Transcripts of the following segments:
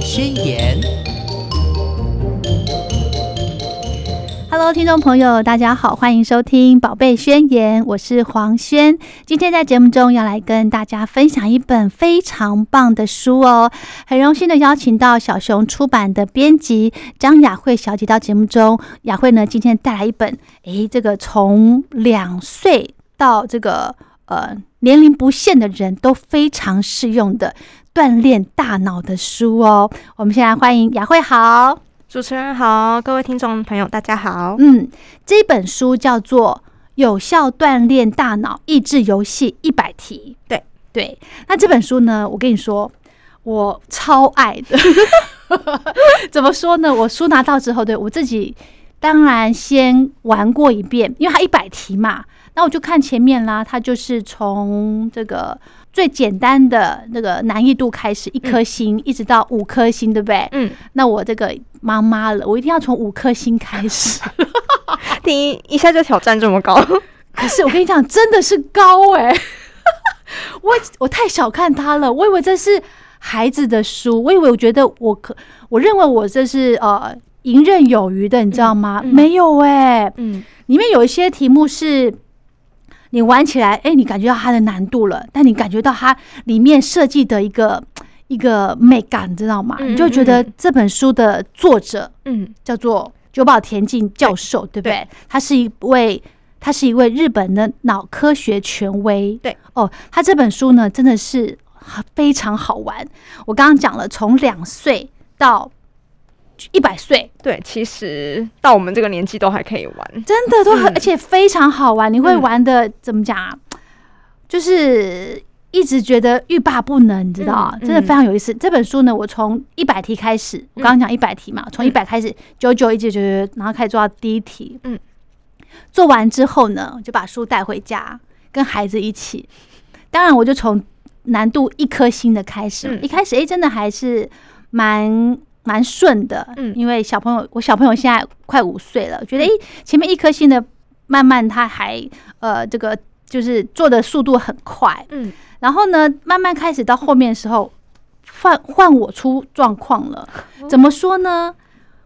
宣言》。Hello，听众朋友，大家好，欢迎收听《宝贝宣言》，我是黄轩。今天在节目中要来跟大家分享一本非常棒的书哦，很荣幸的邀请到小熊出版的编辑张雅慧小姐到节目中。雅慧呢，今天带来一本，诶，这个从两岁到这个呃年龄不限的人都非常适用的锻炼大脑的书哦。我们先来欢迎雅慧，好。主持人好，各位听众朋友，大家好。嗯，这本书叫做《有效锻炼大脑益智游戏一百题》。对对，那这本书呢，我跟你说，我超爱的。怎么说呢？我书拿到之后，对我自己当然先玩过一遍，因为它一百题嘛。那我就看前面啦，它就是从这个。最简单的那个难易度开始，一颗星一直到五颗星，对不对？嗯。那我这个妈妈了，我一定要从五颗星开始。第一一下就挑战这么高，可是我跟你讲，真的是高哎！我我太小看它了，我以为这是孩子的书，我以为我觉得我可，我认为我这是呃游刃有余的，你知道吗？没有哎，嗯，里面有一些题目是。你玩起来，哎，你感觉到它的难度了，但你感觉到它里面设计的一个一个美感，知道吗？你就觉得这本书的作者，嗯，叫做久保田径教授，对不对？他是一位，他是一位日本的脑科学权威。对，哦，他这本书呢，真的是非常好玩。我刚刚讲了，从两岁到。一百岁，对，其实到我们这个年纪都还可以玩，真的都很，而且非常好玩。你会玩的怎么讲啊？就是一直觉得欲罢不能，你知道真的非常有意思。这本书呢，我从一百题开始，我刚刚讲一百题嘛，从一百开始，九九一直九九，然后开始做到第一题。嗯，做完之后呢，就把书带回家，跟孩子一起。当然，我就从难度一颗星的开始。一开始，哎，真的还是蛮。蛮顺的，嗯，因为小朋友，我小朋友现在快五岁了，觉得诶，前面一颗星的慢慢他还呃，这个就是做的速度很快，嗯，然后呢，慢慢开始到后面的时候，换换我出状况了，怎么说呢？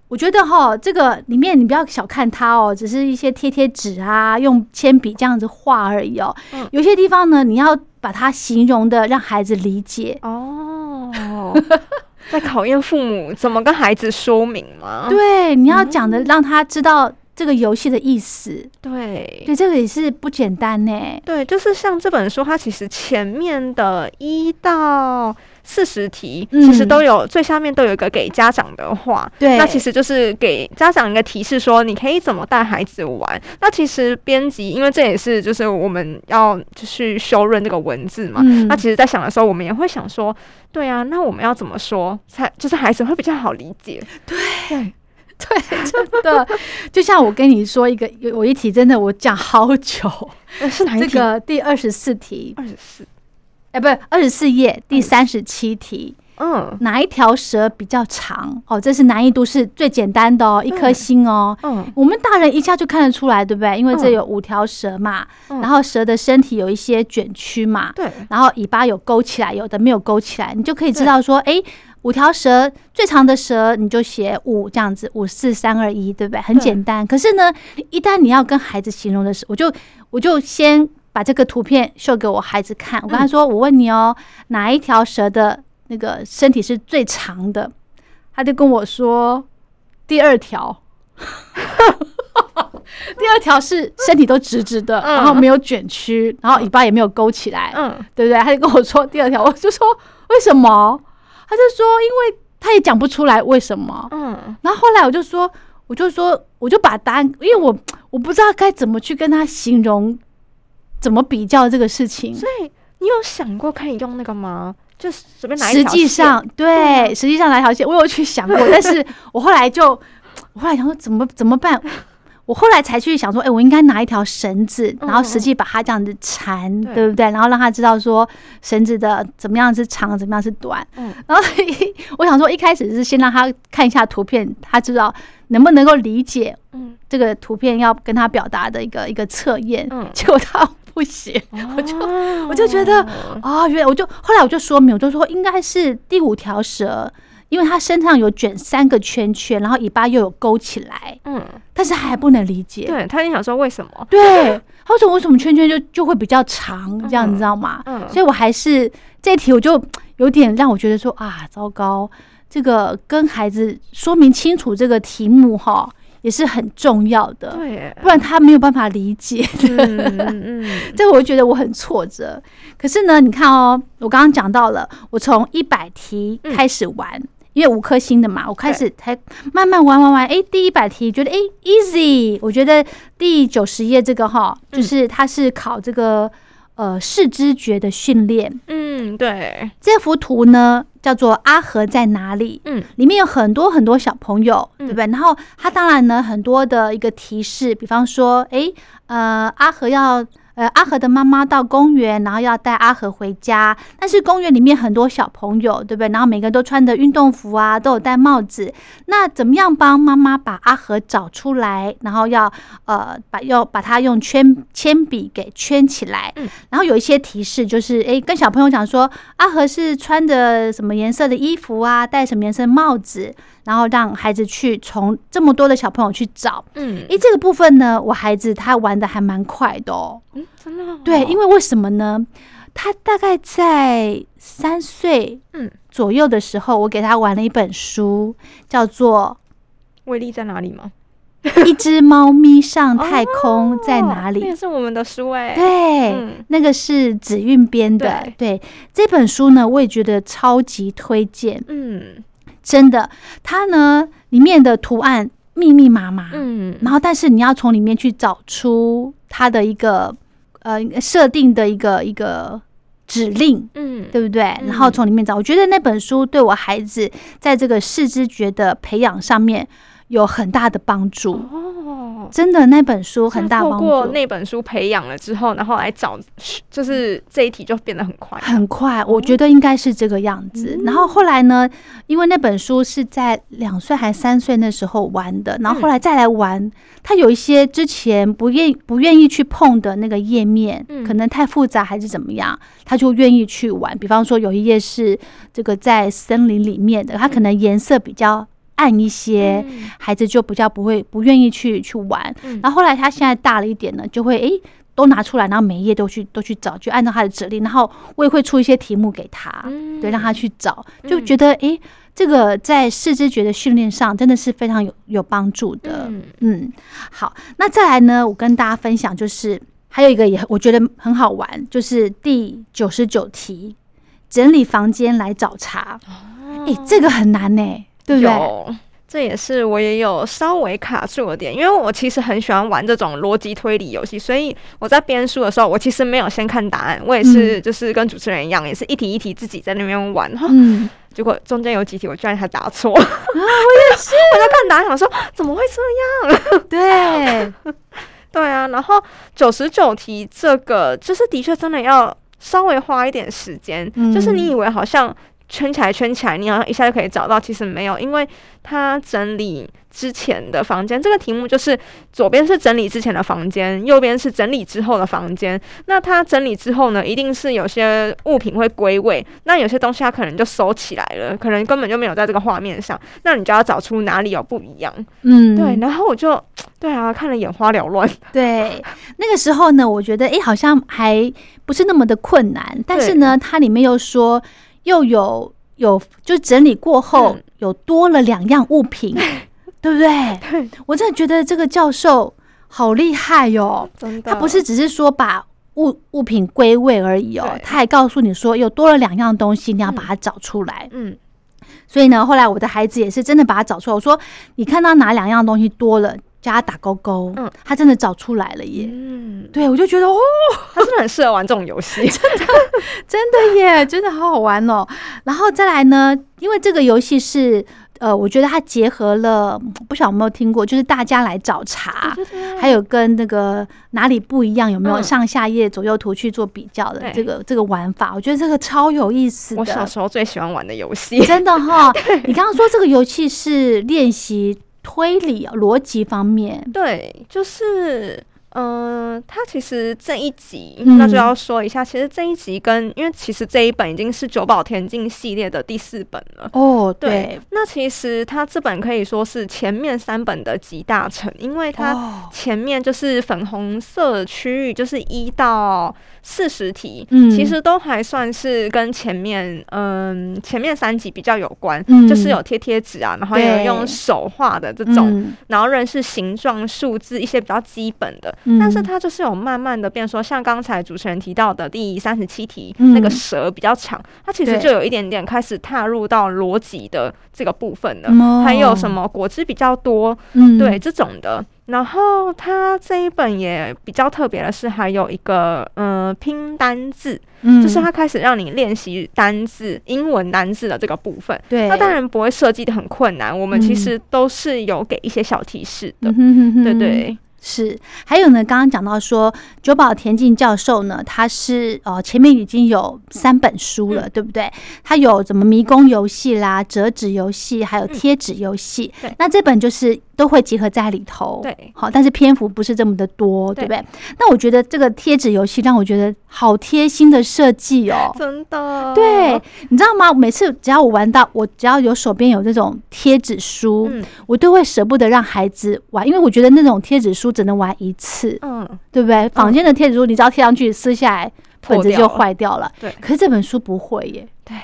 我觉得哈，这个里面你不要小看它哦，只是一些贴贴纸啊，用铅笔这样子画而已哦，有些地方呢，你要把它形容的让孩子理解。哦。在考验父母怎么跟孩子说明吗？对，你要讲的让他知道这个游戏的意思。对，对，这个也是不简单呢。对，就是像这本书，它其实前面的一到四十题，其实都有最下面都有一个给家长的话。对，那其实就是给家长一个提示，说你可以怎么带孩子玩。那其实编辑，因为这也是就是我们要去修润这个文字嘛。那其实，在想的时候，我们也会想说。对啊，那我们要怎么说才就是孩子会比较好理解？对对 对，真的，就像我跟你说一个有有一题，真的我讲好久，是哪一题？这个第二十四题，二十四，哎，不是二十四页第三十七题。嗯，哪一条蛇比较长？哦，这是难易度是最简单的哦，一颗星哦。嗯，我们大人一下就看得出来，对不对？因为这有五条蛇嘛，然后蛇的身体有一些卷曲嘛，对，然后尾巴有勾起来，有的没有勾起来，你就可以知道说，哎，五条蛇最长的蛇你就写五这样子，五四三二一，对不对？很简单。可是呢，一旦你要跟孩子形容的时候，我就我就先把这个图片秀给我孩子看，我跟他说，我问你哦，哪一条蛇的？那个身体是最长的，他就跟我说第二条，第二条是身体都直直的，然后没有卷曲，然后尾巴也没有勾起来，嗯，对不对？他就跟我说第二条，我就说为什么？他就说因为他也讲不出来为什么，嗯，然后后来我就说，我就说我就把答案，因为我我不知道该怎么去跟他形容，怎么比较这个事情，所以你有想过可以用那个吗？就随便拿一条实际上，对，实际上哪条线我有去想过，但是我后来就，我后来想说怎么怎么办？我后来才去想说，哎，我应该拿一条绳子，然后实际把它这样子缠，对不对？然后让他知道说绳子的怎么样是长，怎么样是短。嗯，然后 我想说，一开始是先让他看一下图片，他知道能不能够理解，嗯，这个图片要跟他表达的一个一个测验。嗯，结果他。不行，我就我就觉得啊，原来我就后来我就说明，我就说应该是第五条蛇因为它身上有卷三个圈圈，然后尾巴又有勾起来，嗯，但是还不能理解。对他，就想说为什么？对，他说为什么圈圈就就会比较长，这样你知道吗？嗯，所以我还是这题我就有点让我觉得说啊，糟糕，这个跟孩子说明清楚这个题目哈。也是很重要的，对，不然他没有办法理解。嗯嗯，这个我觉得我很挫折。可是呢，你看哦，我刚刚讲到了，我从一百题开始玩，因为五颗星的嘛，我开始才慢慢玩玩玩。哎，第一百题觉得哎 easy，我觉得第九十页这个哈，就是它是考这个。呃，视知觉的训练，嗯，对，这幅图呢叫做阿和在哪里？嗯，里面有很多很多小朋友，对不对？然后他当然呢很多的一个提示，比方说，哎，呃，阿和要。呃，阿和的妈妈到公园，然后要带阿和回家。但是公园里面很多小朋友，对不对？然后每个都穿着运动服啊，都有戴帽子。那怎么样帮妈妈把阿和找出来？然后要呃，把要把它用圈铅笔给圈起来。嗯。然后有一些提示，就是哎，跟小朋友讲说，阿和是穿着什么颜色的衣服啊？戴什么颜色帽子？然后让孩子去从这么多的小朋友去找，嗯，诶，这个部分呢，我孩子他玩的还蛮快的哦，嗯，真的，对，因为为什么呢？他大概在三岁嗯。左右的时候，我给他玩了一本书，叫做《威力在哪里》吗？一只猫咪上太空 在哪里？那是我们的书哎，对，那个是紫韵编的，对，这本书呢，我也觉得超级推荐，嗯。真的，它呢里面的图案密密麻麻，嗯，然后但是你要从里面去找出它的一个呃设定的一个一个指令，嗯，对不对？然后从里面找，我觉得那本书对我孩子在这个视知觉的培养上面。有很大的帮助哦，真的那本书很大帮助。透过那本书培养了之后，然后来找，就是这一题就变得很快，很快。我觉得应该是这个样子。然后后来呢，因为那本书是在两岁还三岁那时候玩的，然后后来再来玩，他有一些之前不愿不愿意去碰的那个页面，可能太复杂还是怎么样，他就愿意去玩。比方说有一页是这个在森林里面的，它可能颜色比较。暗一些，孩子就比较不会不愿意去去玩。然后后来他现在大了一点呢，就会诶都拿出来，然后每一页都去都去找，就按照他的指令。然后我也会出一些题目给他，对，让他去找，就觉得诶这个在视知觉的训练上真的是非常有有帮助的。嗯，好，那再来呢，我跟大家分享就是还有一个也我觉得很好玩，就是第九十九题，整理房间来找茬。哎，这个很难呢。对不对？这也是我也有稍微卡住的点，因为我其实很喜欢玩这种逻辑推理游戏，所以我在编书的时候，我其实没有先看答案，我也是就是跟主持人一样，也是一题一题自己在那边玩哈。嗯，结果中间有几题我居然还答错啊！我也是，我在看答案想说怎么会这样？对，对啊。然后九十九题这个就是的确真的要稍微花一点时间，就是你以为好像。圈起来，圈起来，你好像一下就可以找到。其实没有，因为他整理之前的房间。这个题目就是左边是整理之前的房间，右边是整理之后的房间。那他整理之后呢，一定是有些物品会归位，那有些东西他可能就收起来了，可能根本就没有在这个画面上。那你就要找出哪里有不一样。嗯，对。然后我就对啊，看了眼花缭乱。对，那个时候呢，我觉得哎，好像还不是那么的困难。但是呢，它里面又说。又有有，就整理过后有多了两样物品，对不对？我真的觉得这个教授好厉害哟！他不是只是说把物物品归位而已哦，他还告诉你说有多了两样东西，你要把它找出来。嗯，所以呢，后来我的孩子也是真的把它找出来。我说你看到哪两样东西多了？叫他打勾勾，嗯，他真的找出来了耶，嗯，对我就觉得哦，他真的很适合玩这种游戏，真的，真的耶，真的好好玩哦。然后再来呢，因为这个游戏是，呃，我觉得它结合了，不晓得有没有听过，就是大家来找茬，还有跟那个哪里不一样，有没有上下页左右图去做比较的这个这个玩法，我觉得这个超有意思。我小时候最喜欢玩的游戏，真的哈。你刚刚说这个游戏是练习。推理逻辑方面，对，就是嗯，他其实这一集那就要说一下，其实这一集跟因为其实这一本已经是九宝田径系列的第四本了。哦。对，那其实它这本可以说是前面三本的集大成，因为它前面就是粉红色区域，就是一到四十题，其实都还算是跟前面嗯前面三集比较有关，就是有贴贴纸啊，然后有用手画的这种，然后认识形状、数字一些比较基本的。但是它就是有慢慢的变，说像刚才主持人提到的第三十七题，那个蛇比较长，它其实就有一点点开始踏入到逻辑的这个部分了。还有什么果汁比较多，对这种的。然后它这一本也比较特别的是，还有一个嗯拼单字，就是它开始让你练习单字、英文单字的这个部分。对，那当然不会设计的很困难，我们其实都是有给一些小提示的。对对。是，还有呢，刚刚讲到说九保田径教授呢，他是呃前面已经有三本书了，对不对？他有什么迷宫游戏啦、折纸游戏，还有贴纸游戏。对，那这本就是都会结合在里头。对，好，但是篇幅不是这么的多，对不对？那我觉得这个贴纸游戏让我觉得好贴心的设计哦，真的。对，你知道吗？每次只要我玩到，我只要有手边有这种贴纸书，我都会舍不得让孩子玩，因为我觉得那种贴纸书。只能玩一次，嗯，对不对？房间的贴纸书，你只要贴上去，撕下来本子就坏掉了。对，可是这本书不会耶。对，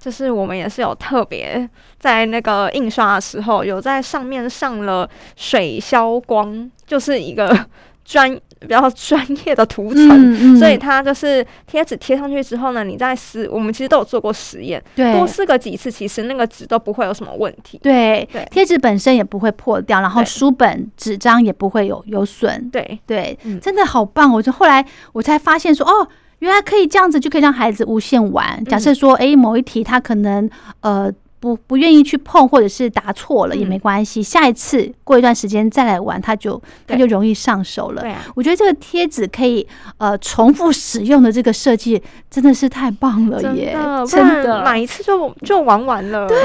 就是我们也是有特别在那个印刷的时候，有在上面上了水消光，就是一个专。比较专业的涂层，所以它就是贴纸贴上去之后呢，你再撕。我们其实都有做过实验，多撕个几次，其实那个纸都不会有什么问题。对，贴纸本身也不会破掉，然后书本纸张也不会有有损。对对，真的好棒！我就后来我才发现说，哦，原来可以这样子就可以让孩子无限玩。假设说，哎，某一题他可能呃。不不愿意去碰，或者是答错了也没关系，下一次过一段时间再来玩，他就他就容易上手了。对，我觉得这个贴纸可以呃重复使用的这个设计真的是太棒了耶！真的，买一次就就玩完了。对，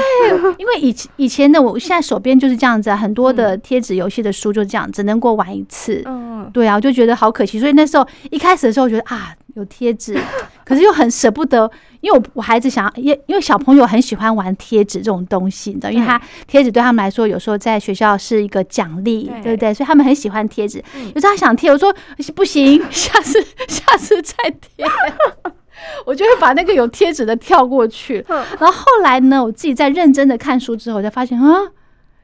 因为以以前的我现在手边就是这样子，很多的贴纸游戏的书就这样，只能过玩一次。嗯，对啊，我就觉得好可惜。所以那时候一开始的时候，我觉得啊。有贴纸，可是又很舍不得，因为我我孩子想，因因为小朋友很喜欢玩贴纸这种东西，你知道，因为他贴纸对他们来说，有时候在学校是一个奖励，对不对？所以他们很喜欢贴纸。有时候他想贴，我说不行，下次下次再贴，我就会把那个有贴纸的跳过去。然后后来呢，我自己在认真的看书之后，才发现啊。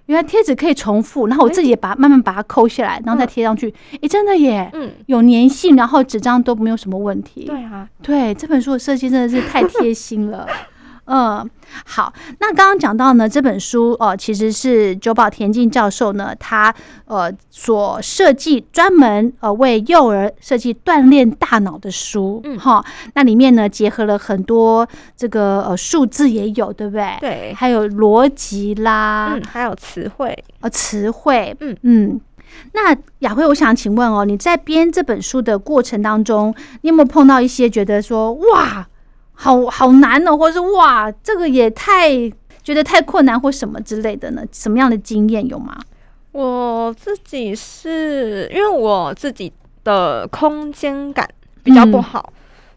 原来贴纸可以重复，然后我自己也把慢慢把它抠下来，然后再贴上去。哎，真的耶，嗯，有粘性，然后纸张都没有什么问题。对啊，对这本书的设计真的是太贴心了。嗯，好，那刚刚讲到呢，这本书哦，其实是九保田径教授呢，他呃所设计专门呃为幼儿设计锻炼大脑的书，嗯哈，那里面呢结合了很多这个呃数字也有，对不对？对，还有逻辑啦，嗯，还有词汇，呃，词汇，嗯嗯。那雅慧，我想请问哦，你在编这本书的过程当中，你有没有碰到一些觉得说哇？好好难哦，或者是哇，这个也太觉得太困难或什么之类的呢？什么样的经验有吗？我自己是因为我自己的空间感比较不好，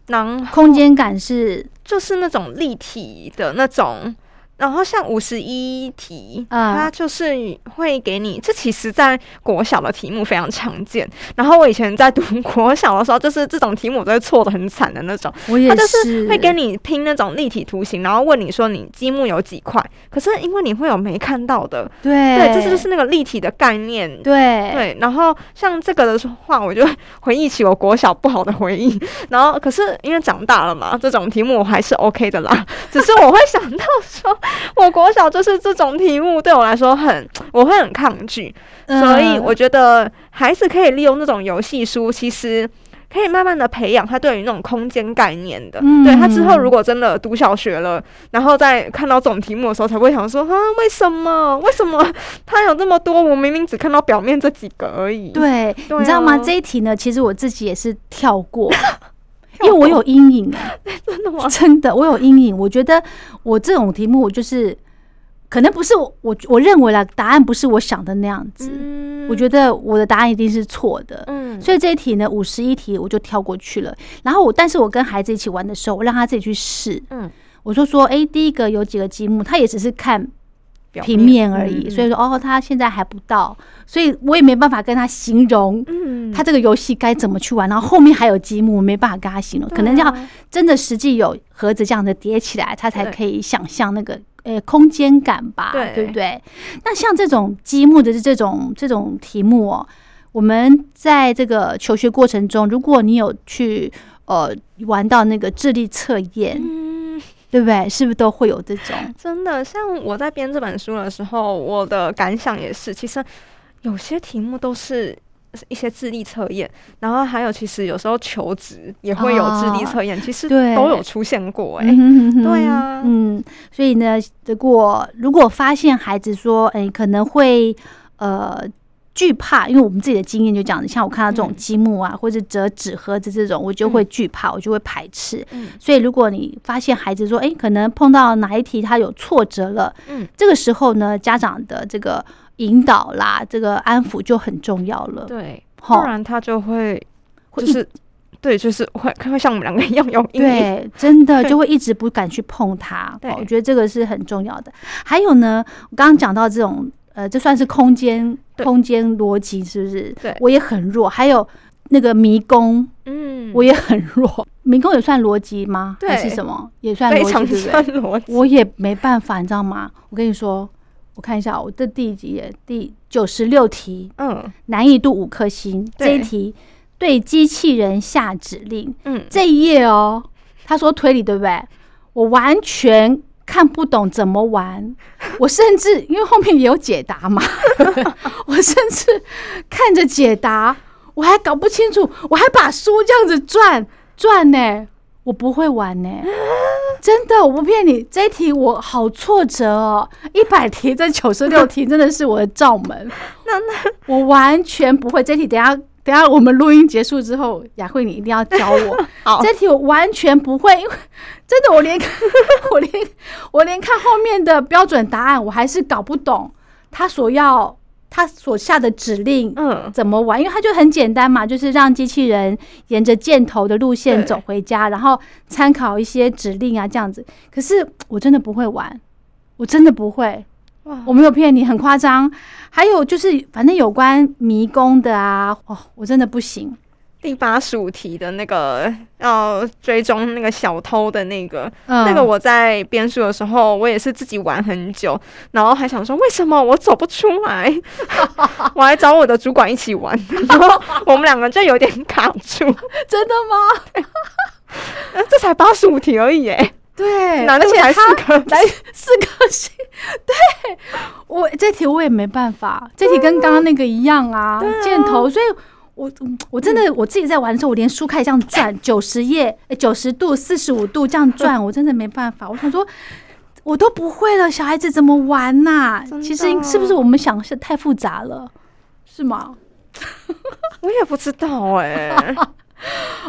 然后空间感是就是那种立体的那种。然后像五十一题，它就是会给你，这其实在国小的题目非常常见。然后我以前在读国小的时候，就是这种题目都会错的很惨的那种。我也是，会给你拼那种立体图形，然后问你说你积木有几块。可是因为你会有没看到的，对对，这就是那个立体的概念。对对，然后像这个的话，我就回忆起我国小不好的回忆。然后可是因为长大了嘛，这种题目我还是 OK 的啦。只是我会想到说。我国小就是这种题目对我来说很，我会很抗拒，所以我觉得孩子可以利用那种游戏书，其实可以慢慢的培养他对于那种空间概念的。对他之后如果真的读小学了，然后再看到这种题目的时候，才会想说啊，为什么？为什么他有这么多？我明明只看到表面这几个而已。对，你知道吗？这一题呢，其实我自己也是跳过。因为我有阴影 真的吗？真的，我有阴影。我觉得我这种题目，我就是可能不是我我我认为了答案不是我想的那样子。我觉得我的答案一定是错的。嗯。嗯，所以这一题呢，五十一题我就跳过去了。然后我，但是我跟孩子一起玩的时候，我让他自己去试。嗯，我就说，哎，第一个有几个积木，他也只是看平面而已。所以说，哦，他现在还不到，所以我也没办法跟他形容，他这个游戏该怎么去玩。然后后面还有积木，我没办法跟他形容，可能要真的实际有盒子这样的叠起来，他才可以想象那个。呃，空间感吧，对不对？那像这种积木的这种这种题目哦，我们在这个求学过程中，如果你有去呃玩到那个智力测验，嗯，对不对？是不是都会有这种？真的，像我在编这本书的时候，我的感想也是，其实有些题目都是。一些智力测验，然后还有其实有时候求职也会有智力测验，其实都有出现过哎，对啊，嗯，所以呢，如果如果发现孩子说，哎，可能会呃惧怕，因为我们自己的经验就讲，像我看到这种积木啊，或者折纸盒子这种，我就会惧怕，我就会排斥。嗯，所以如果你发现孩子说，哎，可能碰到哪一题他有挫折了，嗯，这个时候呢，家长的这个。引导啦，这个安抚就很重要了。对，不然他就会，就是对，就是会会像我们两个一样有对，真的就会一直不敢去碰它。对，我觉得这个是很重要的。还有呢，我刚刚讲到这种，呃，这算是空间空间逻辑，是不是？对，我也很弱。还有那个迷宫，嗯，我也很弱。迷宫也算逻辑吗？还是什么？也算逻辑，对不对？我也没办法，你知道吗？我跟你说。我看一下，我这第几页？第九十六题。嗯，难易度五颗星。这一题对机器人下指令。嗯，这一页哦，他说推理对不对？我完全看不懂怎么玩。我甚至因为后面也有解答嘛，我甚至看着解答，我还搞不清楚，我还把书这样子转转呢。我不会玩呢，真的，我不骗你。这一题我好挫折哦，一百题这九十六题真的是我的罩门。那那我完全不会这题。等下等下我们录音结束之后，雅慧你一定要教我。好，这题我完全不会，因为真的我连我连我连看后面的标准答案我还是搞不懂他所要。他所下的指令，嗯，怎么玩？因为他就很简单嘛，就是让机器人沿着箭头的路线走回家，然后参考一些指令啊，这样子。可是我真的不会玩，我真的不会。哇，我没有骗你，很夸张。还有就是，反正有关迷宫的啊，哦，我真的不行。第八十五题的那个要追踪那个小偷的那个，那个我在编书的时候，我也是自己玩很久，然后还想说为什么我走不出来，我还找我的主管一起玩，然后我们两个就有点卡住，真的吗？这才八十五题而已，哎，对，难得起来四颗，来四颗星，对我这题我也没办法，这题跟刚刚那个一样啊，箭头，所以。我我真的我自己在玩的时候，我连书开始这样转九十页，九十度、四十五度这样 转，我真的没办法。我想说，我都不会了，小孩子怎么玩呐？其实是不是我们想是太复杂了，是吗？我也不知道哎。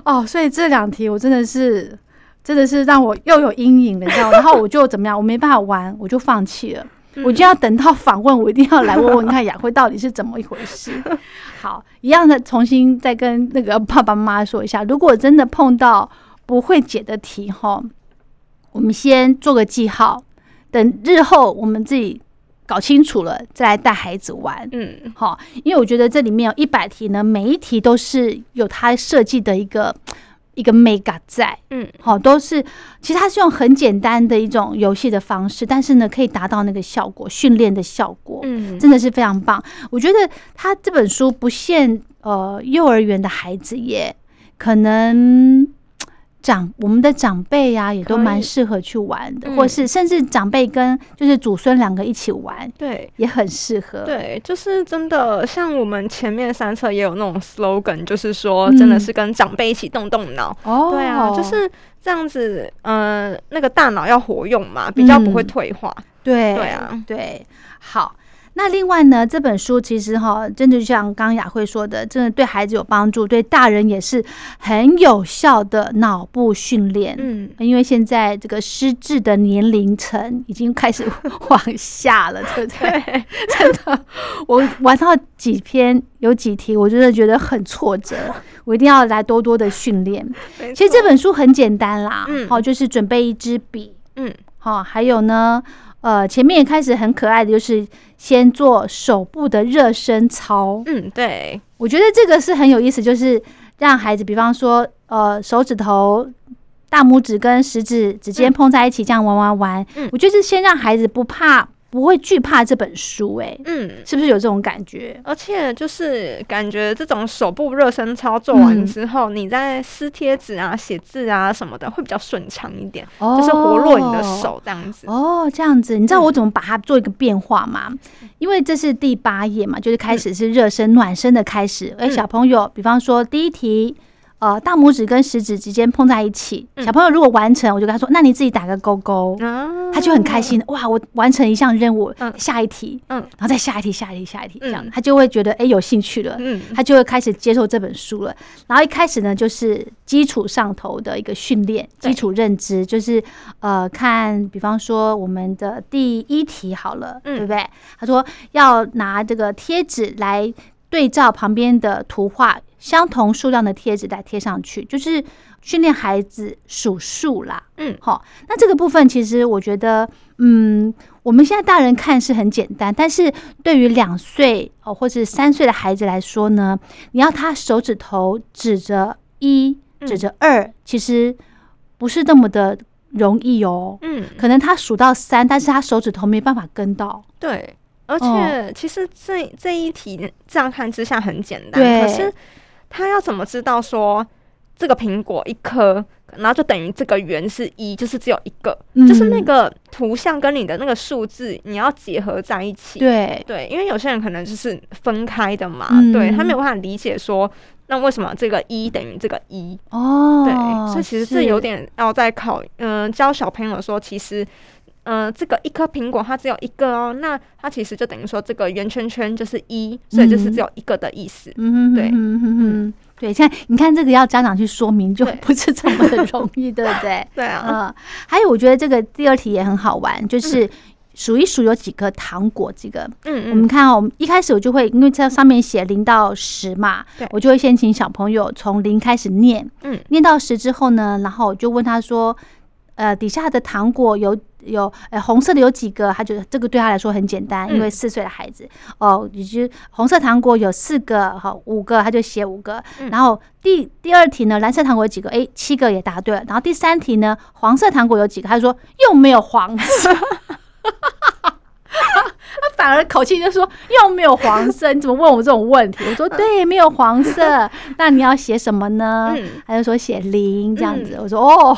哦，所以这两题我真的是真的是让我又有阴影了，你知道？然后我就怎么样？我没办法玩，我就放弃了。我就要等到访问，我一定要来问问看雅慧到底是怎么一回事。好，一样的，重新再跟那个爸爸妈妈说一下，如果真的碰到不会解的题哈，我们先做个记号，等日后我们自己搞清楚了再来带孩子玩。嗯，好，因为我觉得这里面有一百题呢，每一题都是有它设计的一个。一个 mega 在，嗯，好，都是其实它是用很简单的一种游戏的方式，但是呢，可以达到那个效果，训练的效果，嗯，真的是非常棒。我觉得他这本书不限呃幼儿园的孩子，也可能。长我们的长辈呀，也都蛮适合去玩的，或是甚至长辈跟就是祖孙两个一起玩，对，也很适合。对，就是真的，像我们前面三册也有那种 slogan，就是说真的是跟长辈一起动动脑。哦，对啊，就是这样子，嗯，那个大脑要活用嘛，比较不会退化。对，对啊，对。好，那另外呢，这本书其实哈，真的就像刚刚雅慧说的，真的对孩子有帮助，对大人也是很有效的脑部训练。嗯，因为现在这个失智的年龄层已经开始往下了，对不对？真的，我玩到几篇有几题，我真的觉得很挫折，我一定要来多多的训练。其实这本书很简单啦，嗯，好，就是准备一支笔，嗯，好，还有呢。呃，前面也开始很可爱的，就是先做手部的热身操。嗯，对，我觉得这个是很有意思，就是让孩子，比方说，呃，手指头、大拇指跟食指指尖碰在一起，这样玩玩玩。嗯，我觉得是先让孩子不怕。不会惧怕这本书，哎，嗯，是不是有这种感觉？而且就是感觉这种手部热身操做完之后，你在撕贴纸啊、写字啊什么的会比较顺畅一点，就是活络你的手这样子。哦，这样子，你知道我怎么把它做一个变化吗？因为这是第八页嘛，就是开始是热身暖身的开始。哎，小朋友，比方说第一题。呃，大拇指跟食指之间碰在一起，小朋友如果完成，我就跟他说：“那你自己打个勾勾。”他就很开心，哇，我完成一项任务，下一题，嗯，然后再下一题，下一题，下一题，这样他就会觉得哎有兴趣了，嗯，他就会开始接受这本书了。然后一开始呢，就是基础上头的一个训练，基础认知，就是呃，看，比方说我们的第一题好了，对不对？他说要拿这个贴纸来对照旁边的图画。相同数量的贴纸来贴上去，就是训练孩子数数啦。嗯，好，那这个部分其实我觉得，嗯，我们现在大人看是很简单，但是对于两岁哦或者三岁的孩子来说呢，你要他手指头指着一，指着二，其实不是那么的容易哦。嗯，可能他数到三，但是他手指头没办法跟到。对，而且其实这这一题乍看之下很简单，可是。他要怎么知道说这个苹果一颗，然后就等于这个圆是一，就是只有一个，就是那个图像跟你的那个数字你要结合在一起。对对，因为有些人可能就是分开的嘛，对他没有办法理解说那为什么这个一等于这个一哦。对，所以其实这有点要在考，嗯，教小朋友说其实。嗯，这个一颗苹果它只有一个哦，那它其实就等于说这个圆圈圈就是一，所以就是只有一个的意思。嗯对，嗯对。现在你看这个要家长去说明，就不是这么的容易，对不对？对啊。嗯，还有我觉得这个第二题也很好玩，就是数一数有几颗糖果。这个，嗯嗯，我们看哦，我们一开始我就会因为在上面写零到十嘛，对，我就会先请小朋友从零开始念，嗯，念到十之后呢，然后我就问他说。呃，底下的糖果有有，呃，红色的有几个？他觉得这个对他来说很简单，因为四岁的孩子哦，以及红色糖果有四个，哈，五个他就写五个。然后第第二题呢，蓝色糖果有几个？哎，七个也答对了。然后第三题呢，黄色糖果有几个？他说又没有黄色。他反而口气就说又没有黄色，你怎么问我这种问题？我说对，没有黄色，那你要写什么呢？他就说写零这样子。我说哦，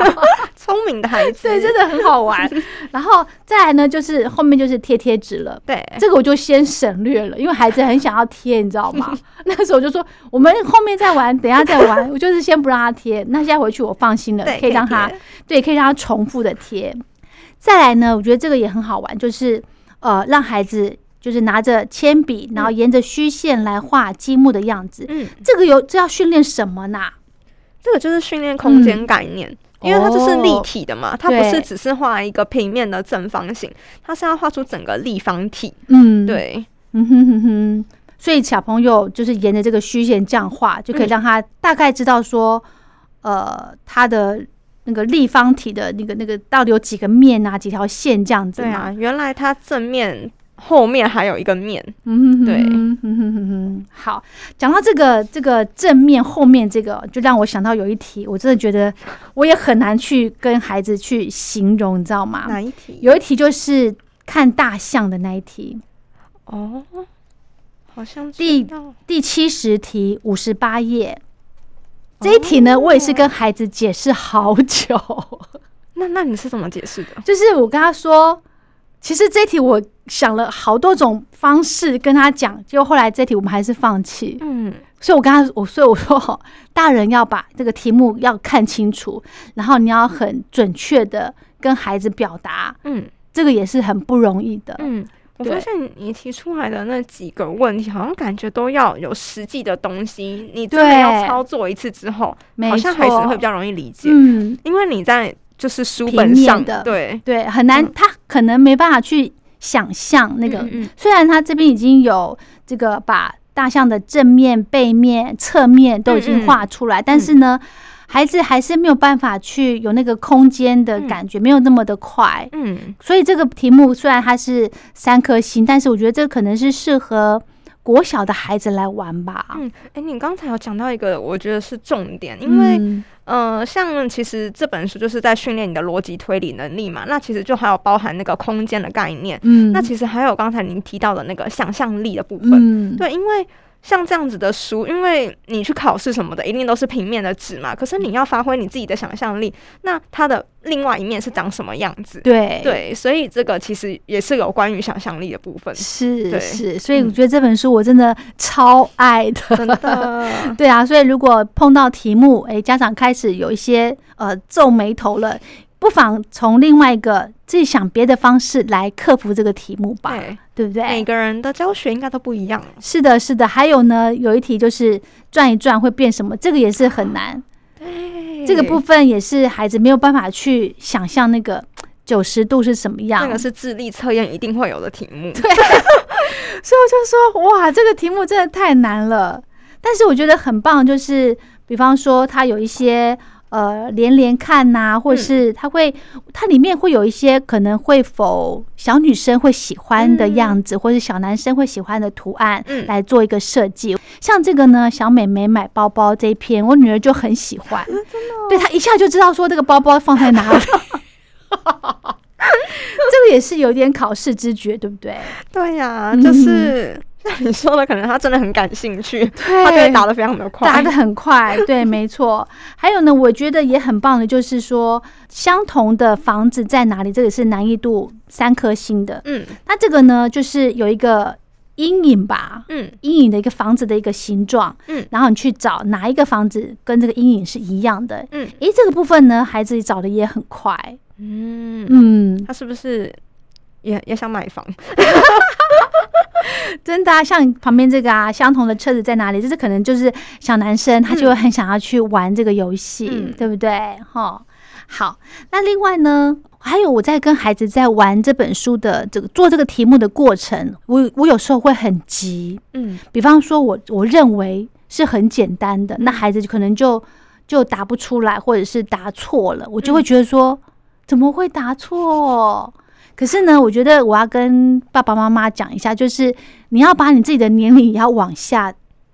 聪明的孩子，对，真的很好玩。然后再来呢，就是后面就是贴贴纸了。对，这个我就先省略了，因为孩子很想要贴，你知道吗？那个时候我就说我们后面再玩，等下再玩。我就是先不让他贴，那现在回去我放心了，可以让他对，可以让他重复的贴。再来呢，我觉得这个也很好玩，就是呃，让孩子就是拿着铅笔，然后沿着虚线来画积木的样子。嗯，这个有这要训练什么呢？这个就是训练空间概念，因为它这是立体的嘛，它不是只是画一个平面的正方形，它是要画出整个立方体。嗯，对，嗯哼哼哼。所以小朋友就是沿着这个虚线这样画，就可以让他大概知道说，呃，他的。那个立方体的那个那个到底有几个面啊？几条线这样子吗？原来它正面后面还有一个面。嗯，对。好，讲到这个这个正面后面这个，就让我想到有一题，我真的觉得我也很难去跟孩子去形容，你知道吗？哪一题？有一题就是看大象的那一题。哦，好像第第七十题，五十八页。这一题呢，我也是跟孩子解释好久。那那你是怎么解释的？就是我跟他说，其实这题我想了好多种方式跟他讲，结果后来这题我们还是放弃。嗯，所以我跟他我所以我说，大人要把这个题目要看清楚，然后你要很准确的跟孩子表达。嗯，这个也是很不容易的。嗯。我发现你提出来的那几个问题，好像感觉都要有实际的东西，你真的要操作一次之后，好像孩子会比较容易理解。嗯，因为你在就是书本上的，对对，很难，他可能没办法去想象那个。虽然他这边已经有这个把大象的正面、背面、侧面都已经画出来，但是呢。孩子还是没有办法去有那个空间的感觉，没有那么的快。嗯，所以这个题目虽然它是三颗星，但是我觉得这可能是适合国小的孩子来玩吧。嗯，哎，你刚才有讲到一个，我觉得是重点，因为呃，像其实这本书就是在训练你的逻辑推理能力嘛。那其实就还有包含那个空间的概念。嗯，那其实还有刚才您提到的那个想象力的部分。嗯，对，因为。像这样子的书，因为你去考试什么的，一定都是平面的纸嘛。可是你要发挥你自己的想象力，那它的另外一面是长什么样子？对对，所以这个其实也是有关于想象力的部分。是是，所以我觉得这本书我真的超爱的。真的，对啊。所以如果碰到题目，哎，家长开始有一些呃皱眉头了。不妨从另外一个自己想别的方式来克服这个题目吧，对不对？每个人的教学应该都不一样。是的，是的。还有呢，有一题就是转一转会变什么，这个也是很难。对，这个部分也是孩子没有办法去想象那个九十度是什么样。那个是智力测验一定会有的题目。对，所以我就说，哇，这个题目真的太难了。但是我觉得很棒，就是比方说它有一些。呃，连连看呐，或者是它会，它里面会有一些可能会否小女生会喜欢的样子，或是小男生会喜欢的图案来做一个设计。像这个呢，小美眉买包包这一篇，我女儿就很喜欢，真的，对她一下就知道说这个包包放在哪里。这个也是有点考试之觉，对不对？对呀，就是。你说的可能他真的很感兴趣，他就会打的非常的快，打的很快，对，没错。还有呢，我觉得也很棒的，就是说相同的房子在哪里，这个是难易度三颗星的。嗯，那这个呢，就是有一个阴影吧，嗯，阴影的一个房子的一个形状，嗯，然后你去找哪一个房子跟这个阴影是一样的，嗯，诶，这个部分呢，孩子找的也很快，嗯。嗯，他是不是也也想买房？真的，啊像旁边这个啊，相同的车子在哪里？这是可能就是小男生，他就会很想要去玩这个游戏，对不对？哈，好。那另外呢，还有我在跟孩子在玩这本书的这个做这个题目的过程，我我有时候会很急，嗯，比方说我我认为是很简单的，那孩子可能就就答不出来，或者是答错了，我就会觉得说怎么会答错？可是呢，我觉得我要跟爸爸妈妈讲一下，就是你要把你自己的年龄也要往下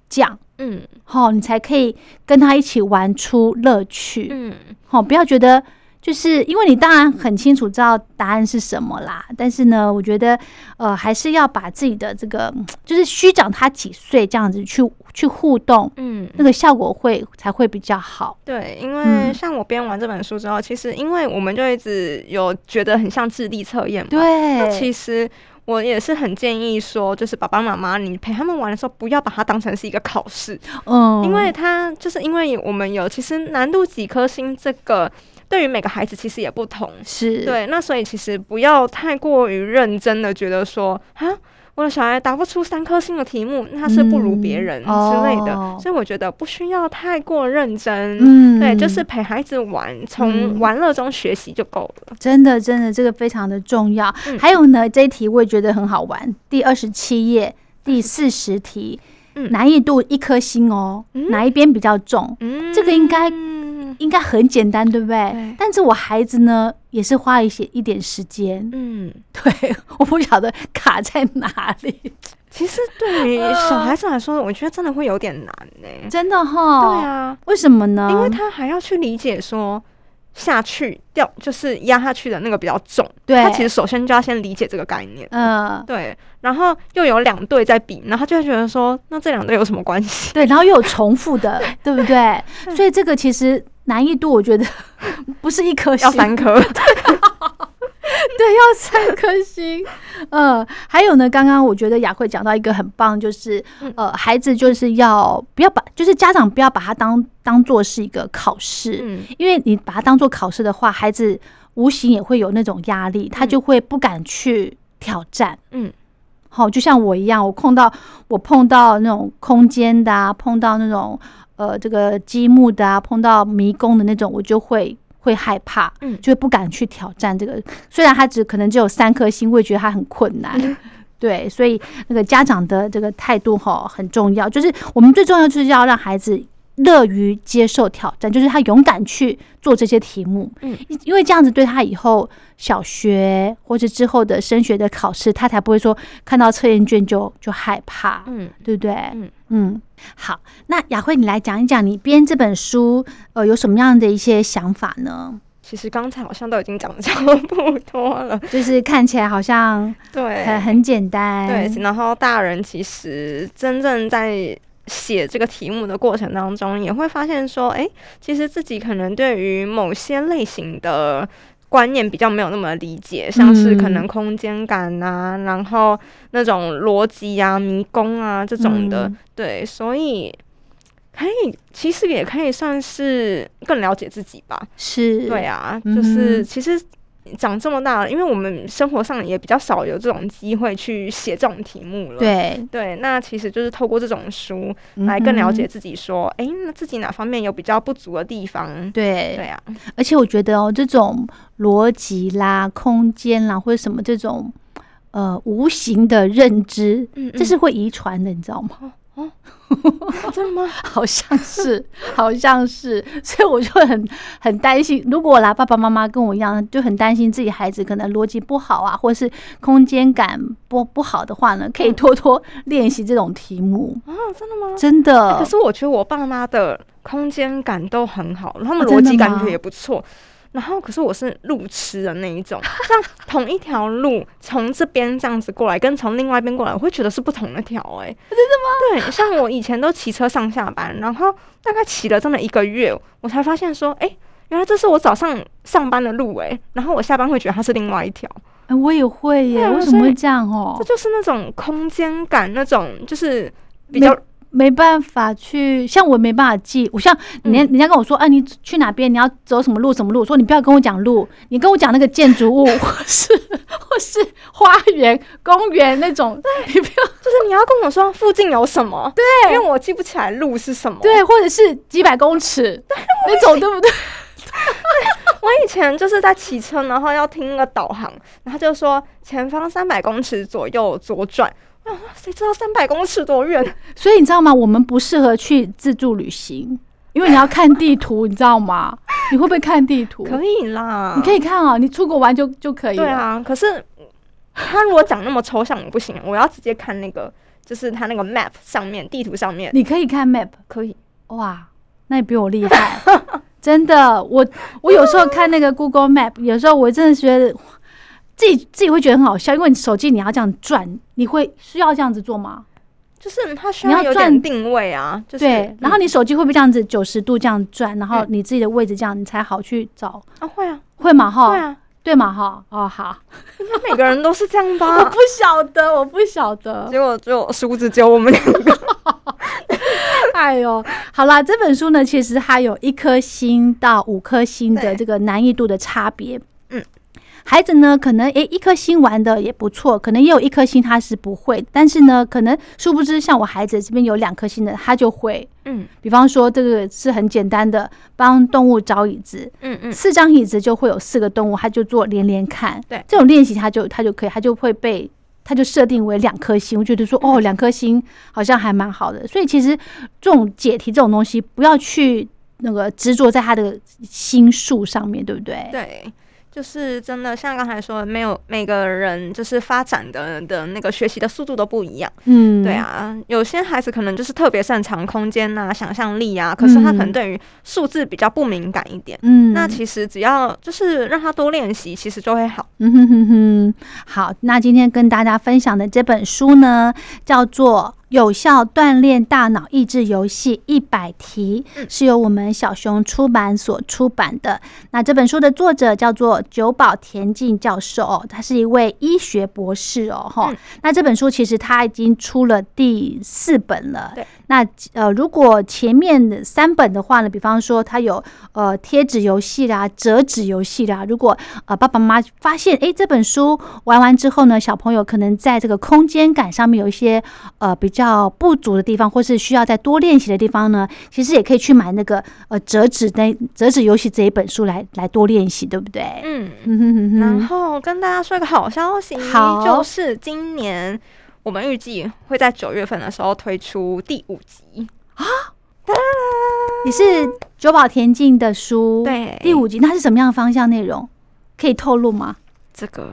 降，嗯，好，你才可以跟他一起玩出乐趣，嗯，好，不要觉得。就是因为你当然很清楚知道答案是什么啦，但是呢，我觉得呃还是要把自己的这个就是虚长他几岁这样子去去互动，嗯，那个效果会才会比较好。对，因为像我编完这本书之后，其实因为我们就一直有觉得很像智力测验嘛，对，那其实我也是很建议说，就是爸爸妈妈你陪他们玩的时候，不要把它当成是一个考试，嗯，因为他就是因为我们有其实难度几颗星这个。对于每个孩子其实也不同，是对，那所以其实不要太过于认真的觉得说啊，我的小孩答不出三颗星的题目，那是不如别人之类的，所以我觉得不需要太过认真，嗯，对，就是陪孩子玩，从玩乐中学习就够了。真的，真的，这个非常的重要。还有呢，这一题我也觉得很好玩，第二十七页第四十题，难易度一颗星哦，哪一边比较重？这个应该。应该很简单，对不对？但是我孩子呢，也是花一些一点时间。嗯，对，我不晓得卡在哪里。其实对于小孩子来说，我觉得真的会有点难呢。真的哈？对啊，为什么呢？因为他还要去理解说。下去掉就是压下去的那个比较重，对，他其实首先就要先理解这个概念，嗯，对，然后又有两队在比，然后就会觉得说，那这两队有什么关系？对，然后又有重复的，对。不对？所以这个其实难易度，我觉得 不是一颗，要三颗。对，要三颗星。嗯，还有呢，刚刚我觉得雅慧讲到一个很棒，就是呃，孩子就是要不要把，就是家长不要把它当当做是一个考试，嗯，因为你把它当做考试的话，孩子无形也会有那种压力，他就会不敢去挑战，嗯，好，就像我一样，我碰到我碰到那种空间的啊，碰到那种呃这个积木的啊，碰到迷宫的那种，我就会会害怕，嗯，就会不敢去挑战这个。虽然他只可能只有三颗星，会觉得他很困难。对，所以那个家长的这个态度哈很重要，就是我们最重要就是要让孩子。乐于接受挑战，就是他勇敢去做这些题目。嗯，因为这样子对他以后小学或者之后的升学的考试，他才不会说看到测验卷就就害怕。嗯，对不对？嗯嗯。好，那雅慧，你来讲一讲你编这本书，呃，有什么样的一些想法呢？其实刚才好像都已经讲的差不多了，就是看起来好像对很很简单。对，然后大人其实真正在。写这个题目的过程当中，也会发现说，哎，其实自己可能对于某些类型的观念比较没有那么理解，像是可能空间感啊，然后那种逻辑啊、迷宫啊这种的，对，所以可以，其实也可以算是更了解自己吧。是，对啊，就是其实。长这么大了，因为我们生活上也比较少有这种机会去写这种题目了。对对，那其实就是透过这种书来更了解自己，说，哎，那自己哪方面有比较不足的地方？对对啊。而且我觉得哦，这种逻辑啦、空间啦，或者什么这种呃无形的认知，这是会遗传的，你知道吗？哦，真的吗？好像是，好像是，所以我就很很担心，如果啦爸爸妈妈跟我一样，就很担心自己孩子可能逻辑不好啊，或者是空间感不不好的话呢，可以多多练习这种题目啊，真的吗？真的。可是我觉得我爸妈的空间感都很好，他们逻辑感觉也不错。然后，可是我是路痴的那一种，像同一条路从这边这样子过来，跟从另外一边过来，我会觉得是不同的条。哎，真的吗？对，像我以前都骑车上下班，然后大概骑了这么一个月，我才发现说，哎，原来这是我早上上班的路，哎，然后我下班会觉得它是另外一条。哎，我也会耶，为什么会这样哦？这就是那种空间感，那种就是比较。没办法去，像我没办法记。我像人人家跟我说，啊，你去哪边？你要走什么路？什么路？我说你不要跟我讲路，你跟我讲那个建筑物，或是或是花园、公园那种。对，你不要，就是你要跟我说附近有什么。对，因为我记不起来路是什么。对，或者是几百公尺那种，对不对？我以前就是在骑车，然后要听那个导航，然后就说前方三百公尺左右左转。啊，谁知道三百公尺多远？所以你知道吗？我们不适合去自助旅行，因为你要看地图，你知道吗？你会不会看地图？可以啦，你可以看啊，你出国玩就就可以了。对啊，可是他如果讲那么抽象，不行，我要直接看那个，就是他那个 map 上面地图上面。你可以看 map，可以哇，那你比我厉害，真的。我我有时候看那个 Google Map，有时候我真的觉得。自己自己会觉得很好笑，因为你手机你要这样转，你会需要这样子做吗？就是它需要有点定位啊，对。然后你手机会不会这样子九十度这样转，然后你自己的位置这样，你才好去找啊？会啊，会嘛哈？对啊，对嘛哈？哦，好，应该每个人都是这样吧？我不晓得，我不晓得。结果就梳子教我们两个。哎呦，好啦，这本书呢，其实它有一颗星到五颗星的这个难易度的差别。孩子呢，可能诶一颗星玩的也不错，可能也有一颗星他是不会，但是呢，可能殊不知像我孩子这边有两颗星的，他就会，嗯，比方说这个是很简单的，帮动物找椅子，嗯嗯，四张椅子就会有四个动物，他就做连连看，对，这种练习他就他就可以，他就会被他就设定为两颗星，我觉得说哦两颗星好像还蛮好的，所以其实这种解题这种东西不要去那个执着在他的心数上面对不对？对。就是真的，像刚才说，没有每个人就是发展的的那个学习的速度都不一样。嗯，对啊，有些孩子可能就是特别擅长空间呐、想象力啊，可是他可能对于数字比较不敏感一点。嗯，那其实只要就是让他多练习，其实就会好。嗯哼哼哼，好，那今天跟大家分享的这本书呢，叫做。有效锻炼大脑益智游戏一百题，是由我们小熊出版所出版的。那这本书的作者叫做久保田径教授哦，他是一位医学博士哦，哈。那这本书其实他已经出了第四本了。对。那呃，如果前面的三本的话呢，比方说他有呃贴纸游戏啦、折纸游戏啦，如果呃爸爸妈妈发现哎这本书玩完之后呢，小朋友可能在这个空间感上面有一些呃比较不足的地方，或是需要再多练习的地方呢，其实也可以去买那个呃折纸那折纸游戏这一本书来来多练习，对不对？嗯，然后跟大家说一个好消息，就是今年。我们预计会在九月份的时候推出第五集啊！你是九保田径的书，对，第五集那是什么样的方向内容？可以透露吗？这个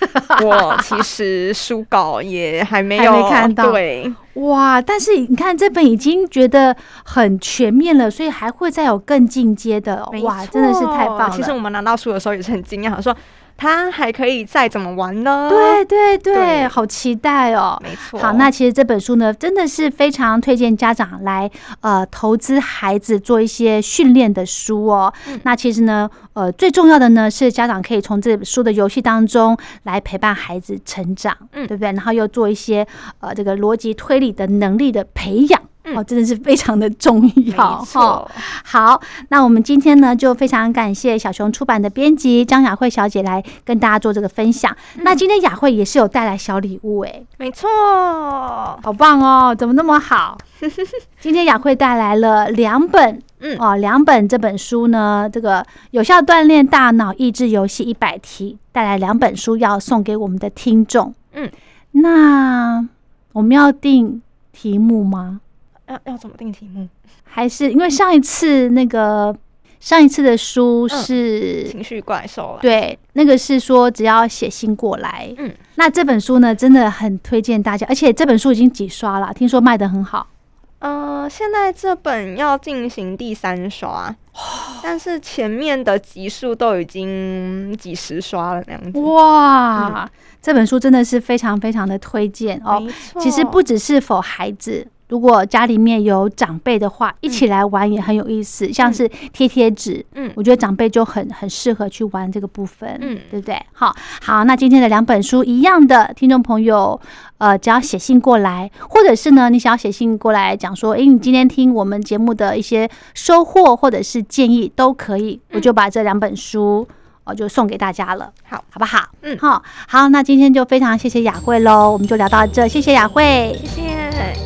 我其实书稿也还没有看到。对，哇！但是你看这本已经觉得很全面了，所以还会再有更进阶的。哇，真的是太棒了！其实我们拿到书的时候也是很惊讶，说。它还可以再怎么玩呢？对对对，好期待哦！没错。好，那其实这本书呢，真的是非常推荐家长来呃投资孩子做一些训练的书哦。那其实呢，呃，最重要的呢是家长可以从这本书的游戏当中来陪伴孩子成长，嗯，对不对？然后又做一些呃这个逻辑推理的能力的培养。哦，真的是非常的重要哈。好，那我们今天呢，就非常感谢小熊出版的编辑张雅慧小姐来跟大家做这个分享。那今天雅慧也是有带来小礼物哎，没错，好棒哦，怎么那么好？今天雅慧带来了两本，嗯哦，两本这本书呢，这个有效锻炼大脑益智游戏一百题，带来两本书要送给我们的听众。嗯，那我们要定题目吗？要要怎么定题目？还是因为上一次那个上一次的书是情绪怪兽，对，那个是说只要写信过来。嗯，那这本书呢，真的很推荐大家，而且这本书已经几刷了，听说卖的很好。呃，现在这本要进行第三刷，但是前面的集数都已经几十刷了那样子。哇，这本书真的是非常非常的推荐哦。其实不只是否孩子。如果家里面有长辈的话，一起来玩也很有意思，像是贴贴纸，嗯，我觉得长辈就很很适合去玩这个部分，嗯，对不对？好，好，那今天的两本书一样的，听众朋友，呃，只要写信过来，或者是呢，你想要写信过来讲说，哎，你今天听我们节目的一些收获或者是建议都可以，我就把这两本书我就送给大家了，好，好不好？嗯，好，好，那今天就非常谢谢雅慧喽，我们就聊到这，谢谢雅慧，谢谢。